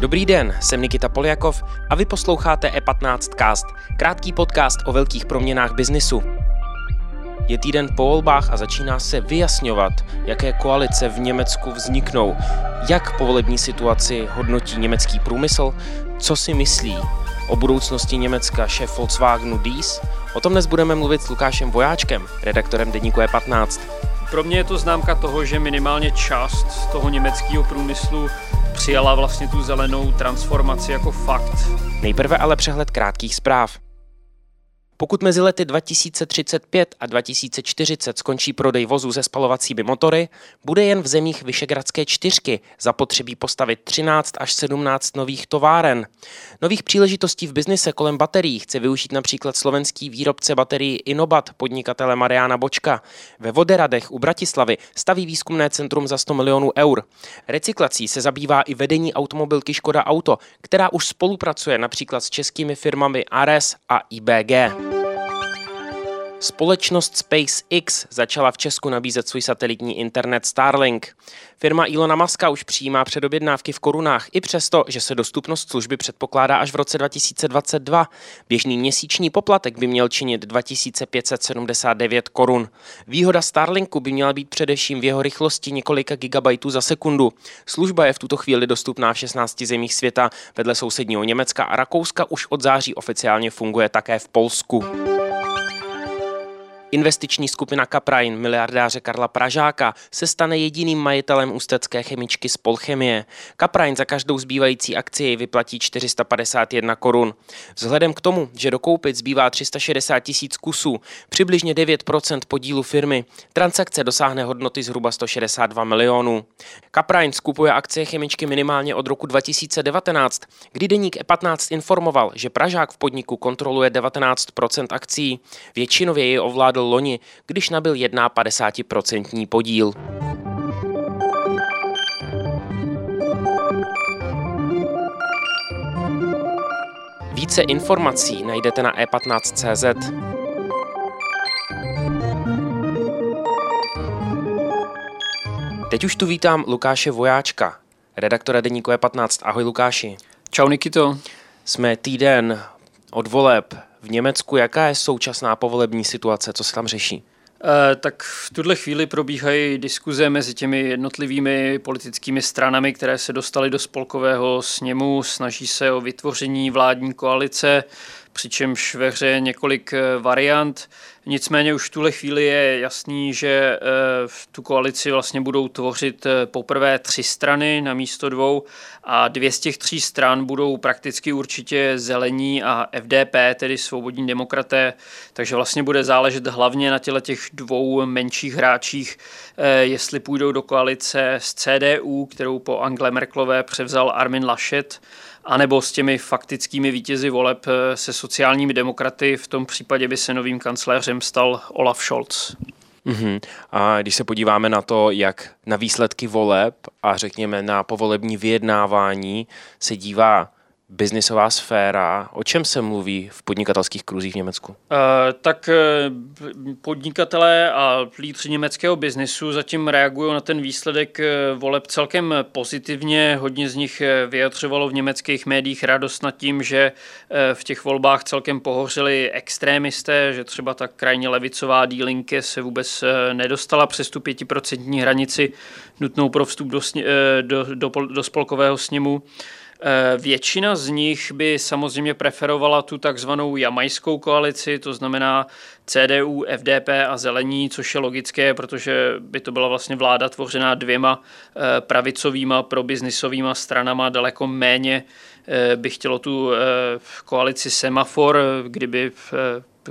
Dobrý den, jsem Nikita Poljakov a vy posloucháte E15 Cast, krátký podcast o velkých proměnách biznisu. Je týden po volbách a začíná se vyjasňovat, jaké koalice v Německu vzniknou, jak povolební situaci hodnotí německý průmysl, co si myslí o budoucnosti Německa šéf Volkswagenu Dies. O tom dnes budeme mluvit s Lukášem Vojáčkem, redaktorem deníku E15. Pro mě je to známka toho, že minimálně část toho německého průmyslu přijala vlastně tu zelenou transformaci jako fakt. Nejprve ale přehled krátkých zpráv. Pokud mezi lety 2035 a 2040 skončí prodej vozů se spalovacími motory, bude jen v zemích Vyšegradské čtyřky zapotřebí postavit 13 až 17 nových továren. Nových příležitostí v biznise kolem baterií chce využít například slovenský výrobce baterií Inobat podnikatele Mariana Bočka. Ve Voderadech u Bratislavy staví výzkumné centrum za 100 milionů eur. Recyklací se zabývá i vedení automobilky Škoda Auto, která už spolupracuje například s českými firmami Ares a IBG. Společnost SpaceX začala v Česku nabízet svůj satelitní internet Starlink. Firma Ilona Maska už přijímá předobjednávky v korunách, i přesto, že se dostupnost služby předpokládá až v roce 2022. Běžný měsíční poplatek by měl činit 2579 korun. Výhoda Starlinku by měla být především v jeho rychlosti několika gigabajtů za sekundu. Služba je v tuto chvíli dostupná v 16 zemích světa, vedle sousedního Německa a Rakouska už od září oficiálně funguje také v Polsku. Investiční skupina Kaprain miliardáře Karla Pražáka se stane jediným majitelem ústecké chemičky Spolchemie. Kaprain za každou zbývající akci vyplatí 451 korun. Vzhledem k tomu, že dokoupit zbývá 360 tisíc kusů, přibližně 9% podílu firmy, transakce dosáhne hodnoty zhruba 162 milionů. Kaprain skupuje akcie chemičky minimálně od roku 2019, kdy deník E15 informoval, že Pražák v podniku kontroluje 19% akcí. Většinově ji ovládl ovládl loni, když nabil 51% podíl. Více informací najdete na e15.cz. Teď už tu vítám Lukáše Vojáčka, redaktora deníku E15. Ahoj Lukáši. Čau Nikito. Jsme týden od voleb v Německu. Jaká je současná povolební situace? Co se tam řeší? E, tak v tuhle chvíli probíhají diskuze mezi těmi jednotlivými politickými stranami, které se dostaly do spolkového sněmu. Snaží se o vytvoření vládní koalice přičemž ve hře je několik eh, variant. Nicméně už v tuhle chvíli je jasný, že eh, v tu koalici vlastně budou tvořit eh, poprvé tři strany na místo dvou a dvě z těch tří stran budou prakticky určitě zelení a FDP, tedy svobodní demokraté, takže vlastně bude záležet hlavně na těle těch dvou menších hráčích, jestli půjdou do koalice s CDU, kterou po Angle Merklové převzal Armin Laschet, anebo s těmi faktickými vítězi voleb eh, se sociálními demokraty. V tom případě by se novým kancléřem stal Olaf Scholz. Mm-hmm. A když se podíváme na to, jak na výsledky voleb a řekněme na povolební vyjednávání se dívá biznisová sféra. O čem se mluví v podnikatelských kruzích v Německu? Uh, tak uh, podnikatelé a lídři německého biznisu zatím reagují na ten výsledek uh, voleb celkem pozitivně. Hodně z nich vyjadřovalo v německých médiích radost nad tím, že v těch volbách celkem pohořili extrémisté, že třeba ta krajně levicová dílinke se vůbec nedostala přes tu pětiprocentní hranici nutnou pro vstup do, sně, do, do, do spolkového sněmu. Eh, většina z nich by samozřejmě preferovala tu takzvanou jamajskou koalici, to znamená CDU, FDP a Zelení, což je logické, protože by to byla vlastně vláda tvořená dvěma eh, pravicovýma probiznisovýma stranama, daleko méně eh, by chtělo tu koalici semafor, kdyby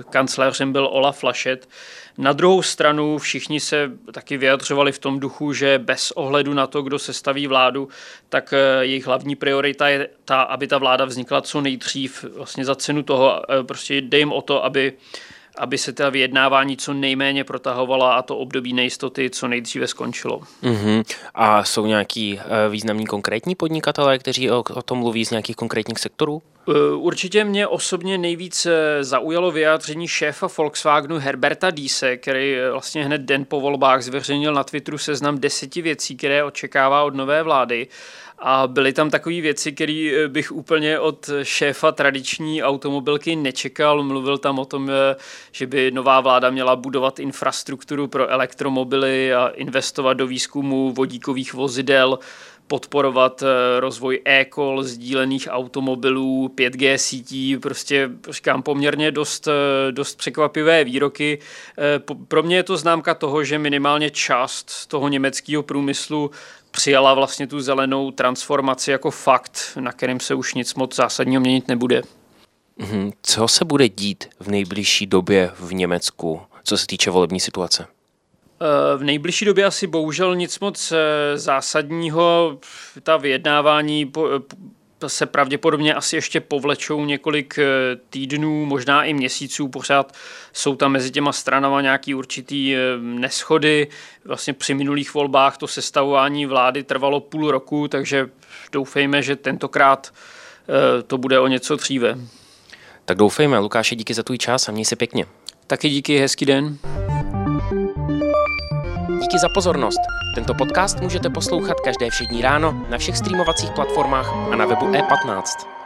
kancléřem byl Olaf Laschet. Na druhou stranu všichni se taky vyjadřovali v tom duchu, že bez ohledu na to, kdo se staví vládu, tak eh, jejich hlavní priorita je ta, aby ta vláda vznikla co nejdřív, vlastně za cenu toho, eh, prostě jde jim o to, aby aby se ta vyjednávání co nejméně protahovala a to období nejistoty co nejdříve skončilo. Uh-huh. A jsou nějaký uh, významní konkrétní podnikatelé, kteří o, o tom mluví z nějakých konkrétních sektorů? Eh, určitě mě osobně nejvíc eh, zaujalo vyjádření šéfa Volkswagenu Herberta Diese, který eh, vlastně hned den po volbách zveřejnil na Twitteru seznam deseti věcí, které očekává od nové vlády. A byly tam takové věci, které bych úplně od šéfa tradiční automobilky nečekal. Mluvil tam o tom, že by nová vláda měla budovat infrastrukturu pro elektromobily a investovat do výzkumu vodíkových vozidel, podporovat eh, rozvoj e-call, sdílených automobilů, 5G sítí, prostě říkám poměrně dost, eh, dost překvapivé výroky. Eh, pro mě je to známka toho, že minimálně část toho německého průmyslu přijala vlastně tu zelenou transformaci jako fakt, na kterém se už nic moc zásadního měnit nebude. Mhm. Co se bude dít v nejbližší době v Německu, co se týče volební situace? V nejbližší době asi bohužel nic moc eh, zásadního. Ta vyjednávání se pravděpodobně asi ještě povlečou několik eh, týdnů, možná i měsíců. Pořád jsou tam mezi těma stranama nějaký určitý eh, neschody. Vlastně při minulých volbách to sestavování vlády trvalo půl roku, takže doufejme, že tentokrát to bude o něco dříve. Tak doufejme. Lukáše, díky za tvůj čas a měj se pěkně. Taky díky, hezký den. Díky za pozornost. Tento podcast můžete poslouchat každé všední ráno na všech streamovacích platformách a na webu e15.